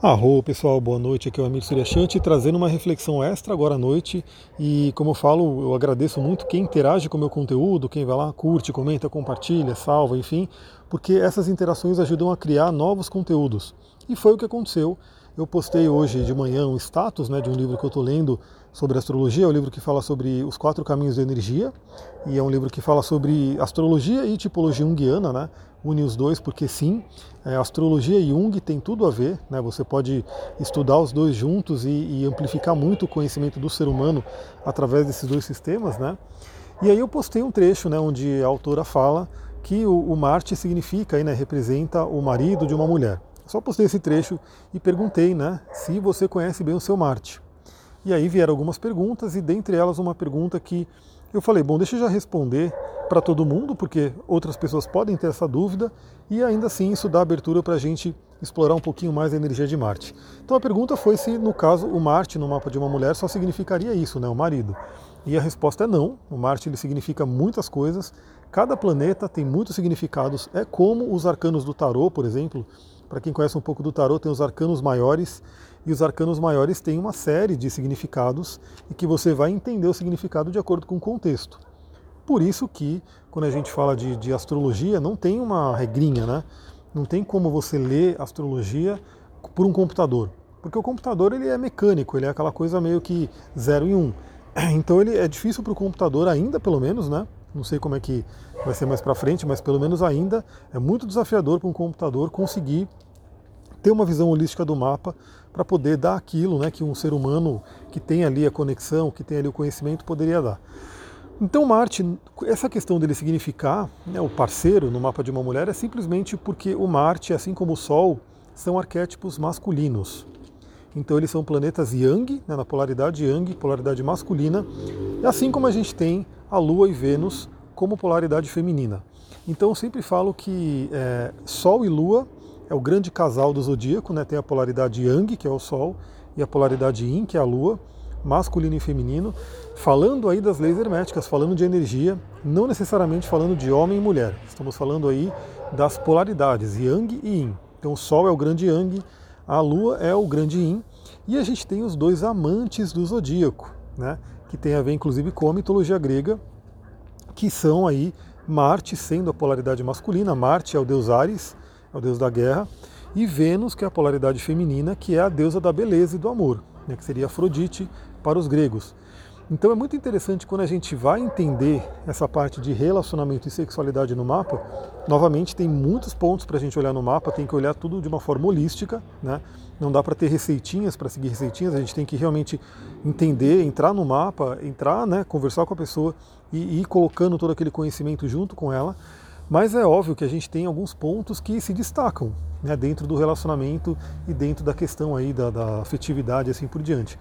Arro, pessoal, boa noite. Aqui é o Amir Suryashanti trazendo uma reflexão extra agora à noite. E como eu falo, eu agradeço muito quem interage com o meu conteúdo, quem vai lá, curte, comenta, compartilha, salva, enfim, porque essas interações ajudam a criar novos conteúdos. E foi o que aconteceu. Eu postei hoje de manhã um status né, de um livro que eu estou lendo sobre astrologia, é um livro que fala sobre os quatro caminhos da energia, e é um livro que fala sobre astrologia e tipologia junguiana, né? une os dois, porque sim, é, astrologia e Jung tem tudo a ver, né? você pode estudar os dois juntos e, e, amplificar muito o conhecimento do ser humano através desses dois sistemas. Né? E aí eu postei um trecho né, onde a autora fala que o, o Marte significa, aí, né, representa o marido de uma mulher. Só postei esse trecho e perguntei né, se você conhece bem o seu Marte. E aí vieram algumas perguntas, e dentre elas uma pergunta que eu falei, bom, deixa eu já responder para todo mundo, porque outras pessoas podem ter essa dúvida, e ainda assim isso dá abertura para a gente explorar um pouquinho mais a energia de Marte. Então a pergunta foi se, no caso, o Marte no mapa de uma mulher só significaria isso, né, o marido. E a resposta é não. O Marte ele significa muitas coisas. Cada planeta tem muitos significados. É como os arcanos do tarô, por exemplo. Para quem conhece um pouco do tarô, tem os arcanos maiores e os arcanos maiores têm uma série de significados e que você vai entender o significado de acordo com o contexto. Por isso que, quando a gente fala de, de astrologia, não tem uma regrinha, né? Não tem como você ler astrologia por um computador. Porque o computador ele é mecânico, ele é aquela coisa meio que zero e um. Então ele é difícil para o computador ainda, pelo menos, né? Não sei como é que vai ser mais para frente, mas pelo menos ainda é muito desafiador para um computador conseguir ter uma visão holística do mapa para poder dar aquilo né, que um ser humano que tem ali a conexão, que tem ali o conhecimento, poderia dar. Então Marte, essa questão dele significar né, o parceiro no mapa de uma mulher é simplesmente porque o Marte, assim como o Sol, são arquétipos masculinos. Então eles são planetas Yang, né, na polaridade Yang, polaridade masculina, assim como a gente tem a Lua e Vênus como polaridade feminina. Então eu sempre falo que é, Sol e Lua é o grande casal do zodíaco, né? tem a polaridade Yang, que é o Sol, e a polaridade Yin, que é a Lua, masculino e feminino, falando aí das leis herméticas, falando de energia, não necessariamente falando de homem e mulher. Estamos falando aí das polaridades, Yang e Yin. Então o Sol é o grande Yang, a Lua é o grande Yin, e a gente tem os dois amantes do zodíaco, né? que tem a ver inclusive com a mitologia grega, que são aí Marte sendo a polaridade masculina, Marte é o deus Ares, é o deus da guerra, e Vênus, que é a polaridade feminina, que é a deusa da beleza e do amor, né, que seria Afrodite para os gregos. Então é muito interessante quando a gente vai entender essa parte de relacionamento e sexualidade no mapa. Novamente, tem muitos pontos para a gente olhar no mapa, tem que olhar tudo de uma forma holística, né? Não dá para ter receitinhas para seguir receitinhas, a gente tem que realmente entender, entrar no mapa, entrar, né, conversar com a pessoa e, ir colocando todo aquele conhecimento junto com ela. Mas é óbvio que a gente tem alguns pontos que se destacam né, dentro do relacionamento e dentro da questão aí da, da afetividade assim por diante.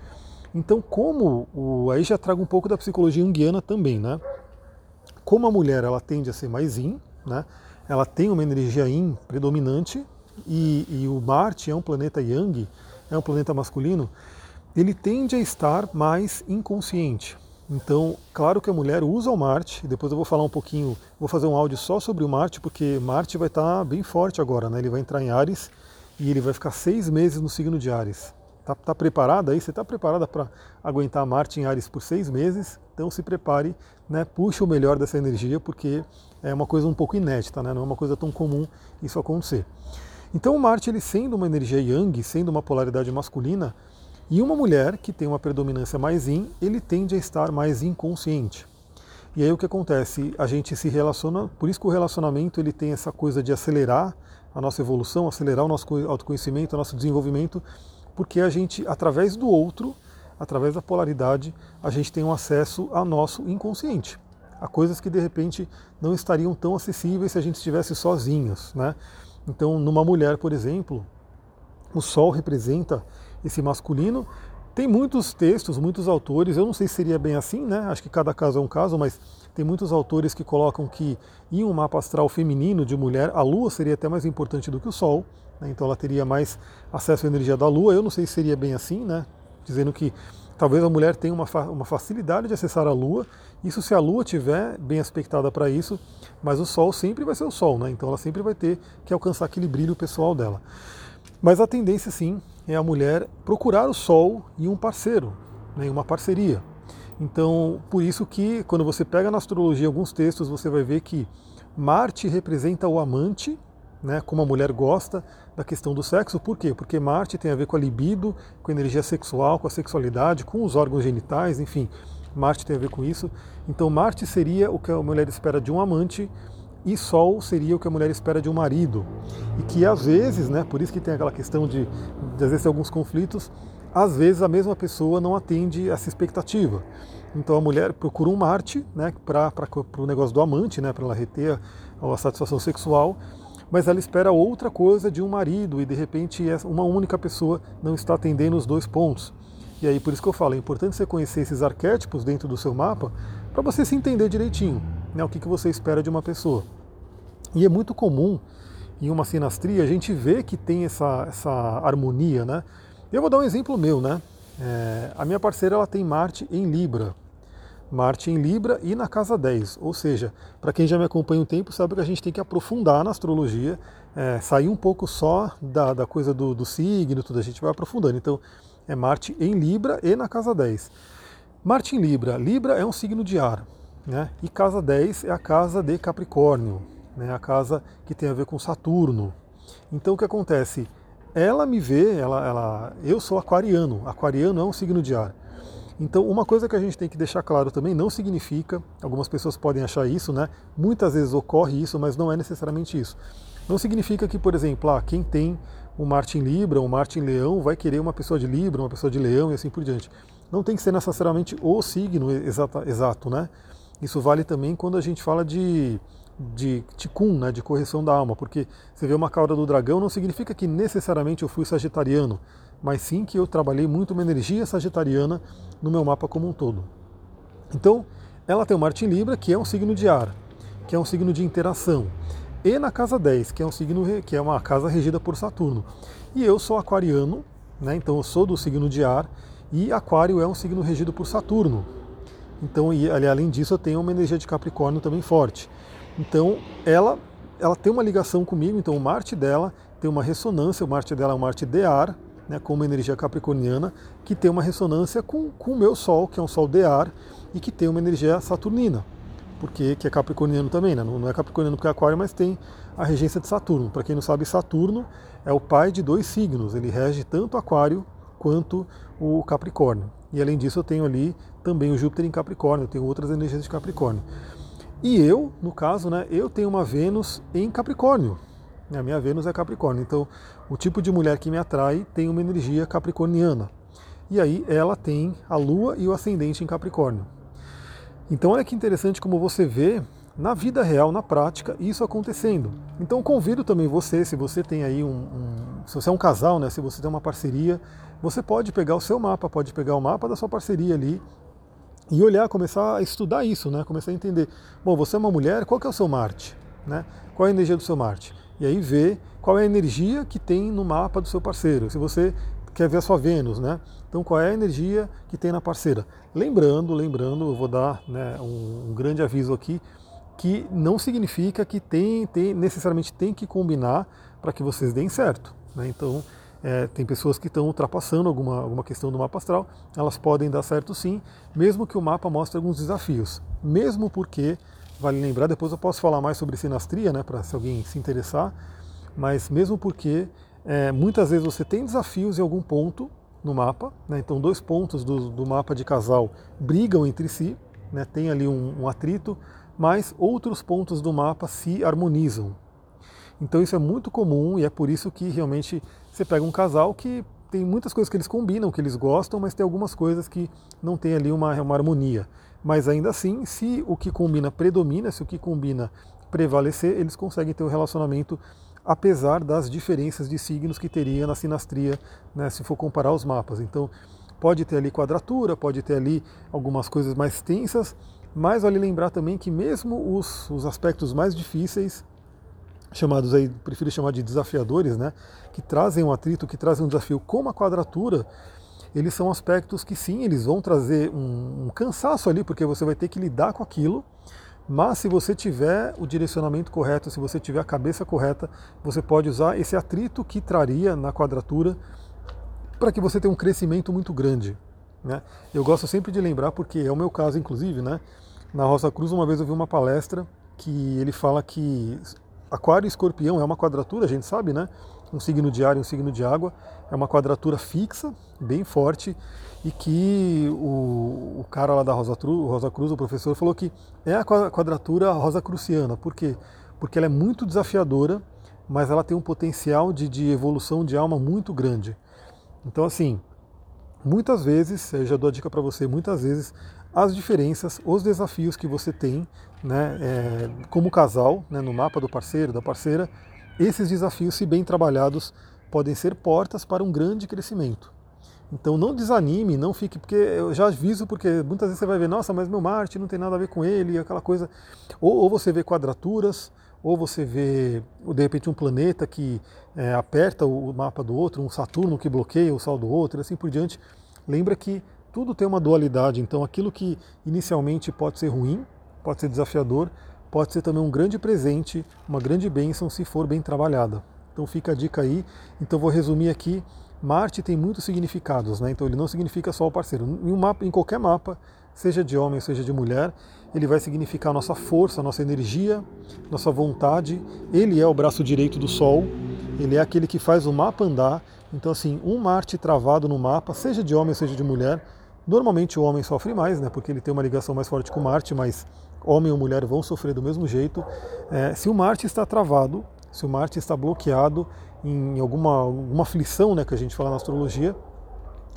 Então, como o, aí já trago um pouco da psicologia junguiana também, né? Como a mulher ela tende a ser mais yin, né? Ela tem uma energia yin predominante e, e o Marte é um planeta yang, é um planeta masculino, ele tende a estar mais inconsciente. Então, claro que a mulher usa o Marte, depois eu vou falar um pouquinho, vou fazer um áudio só sobre o Marte, porque Marte vai estar bem forte agora, né? Ele vai entrar em Ares e ele vai ficar seis meses no signo de Ares. Tá, tá preparada aí? Você está preparada para aguentar Marte em Ares por seis meses? Então se prepare, né? Puxe o melhor dessa energia, porque é uma coisa um pouco inédita, né? Não é uma coisa tão comum isso acontecer. Então o Marte, ele sendo uma energia Yang, sendo uma polaridade masculina, e uma mulher que tem uma predominância mais yin, ele tende a estar mais inconsciente. E aí o que acontece? A gente se relaciona, por isso que o relacionamento ele tem essa coisa de acelerar a nossa evolução, acelerar o nosso autoconhecimento, o nosso desenvolvimento, porque a gente, através do outro, através da polaridade, a gente tem um acesso ao nosso inconsciente, a coisas que de repente não estariam tão acessíveis se a gente estivesse sozinhos, né? Então, numa mulher, por exemplo, o Sol representa esse masculino. Tem muitos textos, muitos autores, eu não sei se seria bem assim, né? Acho que cada caso é um caso, mas tem muitos autores que colocam que em um mapa astral feminino de mulher, a Lua seria até mais importante do que o Sol, né? então ela teria mais acesso à energia da Lua. Eu não sei se seria bem assim, né? Dizendo que talvez a mulher tenha uma, fa uma facilidade de acessar a Lua, isso se a Lua tiver bem aspectada para isso, mas o Sol sempre vai ser o Sol, né? Então ela sempre vai ter que alcançar aquele brilho pessoal dela. Mas a tendência sim é a mulher procurar o Sol em um parceiro, né, uma parceria. Então, por isso que quando você pega na astrologia alguns textos, você vai ver que Marte representa o amante, né, como a mulher gosta da questão do sexo. Por quê? Porque Marte tem a ver com a libido, com a energia sexual, com a sexualidade, com os órgãos genitais, enfim. Marte tem a ver com isso. Então, Marte seria o que a mulher espera de um amante e Sol seria o que a mulher espera de um marido. E que às vezes, né, por isso que tem aquela questão de, de às vezes alguns conflitos, às vezes a mesma pessoa não atende essa expectativa. Então a mulher procura um Marte né, para o negócio do amante, né, para ela reter a, a satisfação sexual, mas ela espera outra coisa de um marido e de repente uma única pessoa não está atendendo os dois pontos. E aí por isso que eu falo, é importante você conhecer esses arquétipos dentro do seu mapa para você se entender direitinho, né, o que, que você espera de uma pessoa. E é muito comum em uma sinastria a gente ver que tem essa, essa harmonia, né? Eu vou dar um exemplo meu, né? É, a minha parceira ela tem Marte em Libra. Marte em Libra e na casa 10. Ou seja, para quem já me acompanha um tempo, sabe que a gente tem que aprofundar na astrologia, é, sair um pouco só da, da coisa do, do signo, tudo, a gente vai aprofundando. Então, é Marte em Libra e na casa 10. Marte em Libra. Libra é um signo de ar. Né? E casa 10 é a casa de Capricórnio, né? a casa que tem a ver com Saturno. Então, o que acontece? ela me vê, ela, ela, eu sou aquariano, aquariano é um signo de ar. Então, uma coisa que a gente tem que deixar claro também, não significa, algumas pessoas podem achar isso, né? Muitas vezes ocorre isso, mas não é necessariamente isso. Não significa que, por exemplo, ah, quem tem um Marte em Libra, um Marte em Leão, vai querer uma pessoa de Libra, uma pessoa de Leão e assim por diante. Não tem que ser necessariamente o signo exato, exato né? Isso vale também quando a gente fala de de tikkun, né, de correção da alma, porque você vê uma cauda do dragão não significa que necessariamente eu fui sagitariano, mas sim que eu trabalhei muito uma energia sagitariana no meu mapa como um todo. Então, ela tem o Marte em Libra, que é um signo de ar, que é um signo de interação, e na casa 10, que é um signo que é uma casa regida por Saturno. E eu sou aquariano, né, então eu sou do signo de ar, e Aquário é um signo regido por Saturno. Então, e, além disso, eu tenho uma energia de Capricórnio também forte. Então, ela, ela tem uma ligação comigo, então o Marte dela tem uma ressonância, o Marte dela é um Marte de ar, né, com uma energia capricorniana, que tem uma ressonância com, com o meu Sol, que é um Sol de ar, e que tem uma energia saturnina, porque que é capricorniano também, né? não é capricorniano porque é aquário, mas tem a regência de Saturno. Para quem não sabe, Saturno é o pai de dois signos, ele rege tanto aquário quanto o Capricórnio. E além disso, eu tenho ali também o Júpiter em Capricórnio, eu tenho outras energias de Capricórnio. E eu, no caso, né, eu tenho uma Vênus em Capricórnio. A minha Vênus é Capricórnio. Então, o tipo de mulher que me atrai tem uma energia capricorniana. E aí ela tem a Lua e o ascendente em Capricórnio. Então, olha que interessante como você vê na vida real, na prática, isso acontecendo. Então, convido também você, se você tem aí um, um se você é um casal, né, se você tem uma parceria, você pode pegar o seu mapa, pode pegar o mapa da sua parceria ali e olhar, começar a estudar isso, né? começar a entender. Bom, você é uma mulher, qual que é o seu Marte? Né? Qual é a energia do seu Marte? E aí ver qual é a energia que tem no mapa do seu parceiro. Se você quer ver a sua Vênus, né? Então qual é a energia que tem na parceira? Lembrando, lembrando, eu vou dar né, um, um grande aviso aqui, que não significa que tem, tem necessariamente tem que combinar para que vocês deem certo. Né? Então é, tem pessoas que estão ultrapassando alguma, alguma questão do mapa astral, elas podem dar certo sim, mesmo que o mapa mostre alguns desafios. Mesmo porque, vale lembrar, depois eu posso falar mais sobre sinastria, né, para se alguém se interessar, mas mesmo porque é, muitas vezes você tem desafios em algum ponto no mapa, né, então dois pontos do, do, mapa de casal brigam entre si, né, tem ali um, um atrito, mas outros pontos do mapa se harmonizam. Então isso é muito comum e é por isso que realmente você pega um casal que tem muitas coisas que eles combinam, que eles gostam, mas tem algumas coisas que não tem ali uma, uma harmonia. Mas ainda assim, se o que combina predomina, se o que combina prevalecer, eles conseguem ter um relacionamento apesar das diferenças de signos que teria na sinastria, né, se for comparar os mapas. Então, pode ter ali quadratura, pode ter ali algumas coisas mais tensas, mas vale lembrar também que mesmo os, os aspectos mais difíceis chamados aí, prefiro chamar de desafiadores, né, que trazem um atrito, que trazem um desafio como a quadratura, eles são aspectos que sim, eles vão trazer um, um cansaço ali, porque você vai ter que lidar com aquilo, mas se você tiver o direcionamento correto, se você tiver a cabeça correta, você pode usar esse atrito que traria na quadratura para que você tenha um crescimento muito grande. Né? Eu gosto sempre de lembrar, porque é o meu caso, inclusive, né? na Rosa Cruz, uma vez eu vi uma palestra que ele fala que Aquário e Escorpião é uma quadratura, a gente sabe, né? Um signo de ar e um signo de água. É uma quadratura fixa, bem forte, e que o, o cara lá da Rosa, Tru, Rosa Cruz, o professor, falou que é a quadratura rosa cruciana. Por quê? Porque ela é muito desafiadora, mas ela tem um potencial de, de evolução de alma muito grande. Então, assim, muitas vezes, eu já dou a dica para você, muitas vezes as diferenças, os desafios que você tem né, é, como casal, né, no mapa do parceiro, da parceira, esses desafios, se bem trabalhados, podem ser portas para um grande crescimento. Então não desanime, não fique, porque eu já aviso, porque muitas vezes você vai ver, nossa, mas meu Marte não tem nada a ver com ele, aquela coisa. Ou, ou você vê quadraturas, ou você vê, de repente, um planeta que é, aperta o mapa do outro, um Saturno que bloqueia o Sol do outro, assim por diante. Lembra que tudo tem uma dualidade, então aquilo que inicialmente pode ser ruim, pode ser desafiador, pode ser também um grande presente, uma grande bênção se for bem trabalhada. Então fica a dica aí. Então vou resumir aqui. Marte tem muitos significados, né? Então ele não significa só o parceiro. Em, um mapa, em qualquer mapa, seja de homem, seja de mulher, ele vai significar nossa força, nossa energia, nossa vontade. Ele é o braço direito do Sol, ele é aquele que faz o mapa andar. Então, assim, um Marte travado no mapa, seja de homem, seja de mulher, normalmente o homem sofre mais, né? Porque ele tem uma ligação mais forte com Marte, mas homem ou mulher vão sofrer do mesmo jeito. É, se o Marte está travado, se o Marte está bloqueado em alguma, alguma aflição né, que a gente fala na astrologia,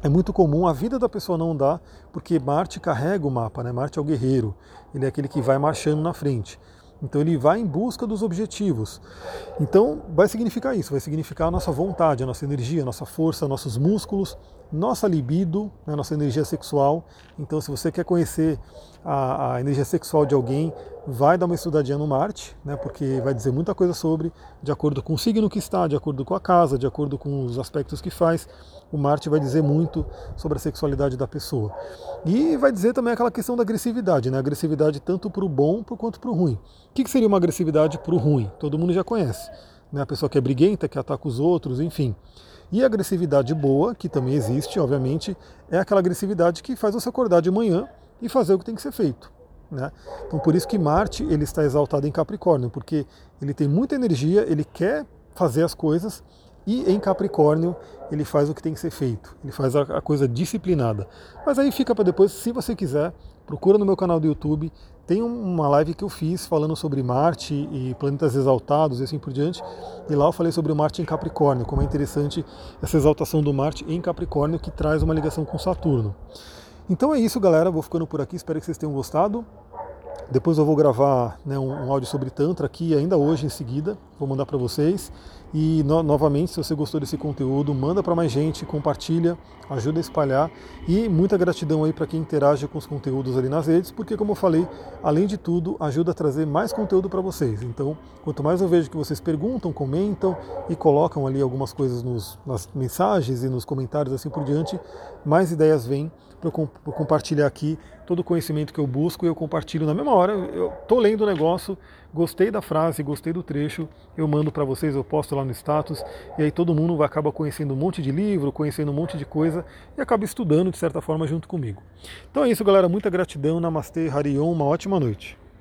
é muito comum a vida da pessoa não dar, porque Marte carrega o mapa, né? Marte é o guerreiro, ele é aquele que vai marchando na frente. Então ele vai em busca dos objetivos. Então vai significar isso, vai significar a nossa vontade, a nossa energia, a nossa força, nossos músculos, nossa libido, né, nossa energia sexual. Então se você quer conhecer a, a, energia sexual de alguém, vai dar uma estudadinha no Marte, né, porque vai dizer muita coisa sobre, de acordo com o signo que está, de acordo com a casa, de acordo com os aspectos que faz. O Marte vai dizer muito sobre a sexualidade da pessoa. E vai dizer também aquela questão da agressividade, né? Agressividade tanto para o bom quanto para o ruim. O que seria uma agressividade para o ruim? Todo mundo já conhece. Né? A pessoa que é briguenta, que ataca os outros, enfim. E a agressividade boa, que também existe, obviamente, é aquela agressividade que faz você acordar de manhã e fazer o que tem que ser feito. Né? Então por isso que Marte ele está exaltado em Capricórnio, porque ele tem muita energia, ele quer fazer as coisas e em Capricórnio ele faz o que tem que ser feito, ele faz a, coisa disciplinada. Mas aí fica para depois, se você quiser, procura no meu canal do YouTube, tem uma live que eu fiz falando sobre Marte e planetas exaltados e assim por diante. E lá eu falei sobre o Marte em Capricórnio, como é interessante essa exaltação do Marte em Capricórnio que traz uma ligação com Saturno. Então é isso, galera. Vou ficando por aqui. Espero que vocês tenham gostado. Depois eu vou gravar né, um, um, áudio sobre Tantra aqui ainda hoje em seguida. Vou mandar para vocês. E no, novamente, se você gostou desse conteúdo, manda para mais gente, compartilha, ajuda a espalhar. E muita gratidão aí para quem interage com os conteúdos ali nas redes, porque como eu falei, além de tudo, ajuda a trazer mais conteúdo para vocês. Então, quanto mais eu vejo que vocês perguntam, comentam e colocam ali algumas coisas nos, nas mensagens e nos comentários assim por diante, mais ideias vêm para eu compartilhar aqui todo o conhecimento que eu busco e eu compartilho na mesma hora. Eu estou lendo o negócio, gostei da frase, gostei do trecho, eu mando para vocês, eu posto lá no status, e aí todo mundo acaba conhecendo um monte de livro, conhecendo um monte de coisa e acaba estudando de certa forma junto comigo. Então é isso, galera. Muita gratidão. Namastê, Harion. Uma ótima noite.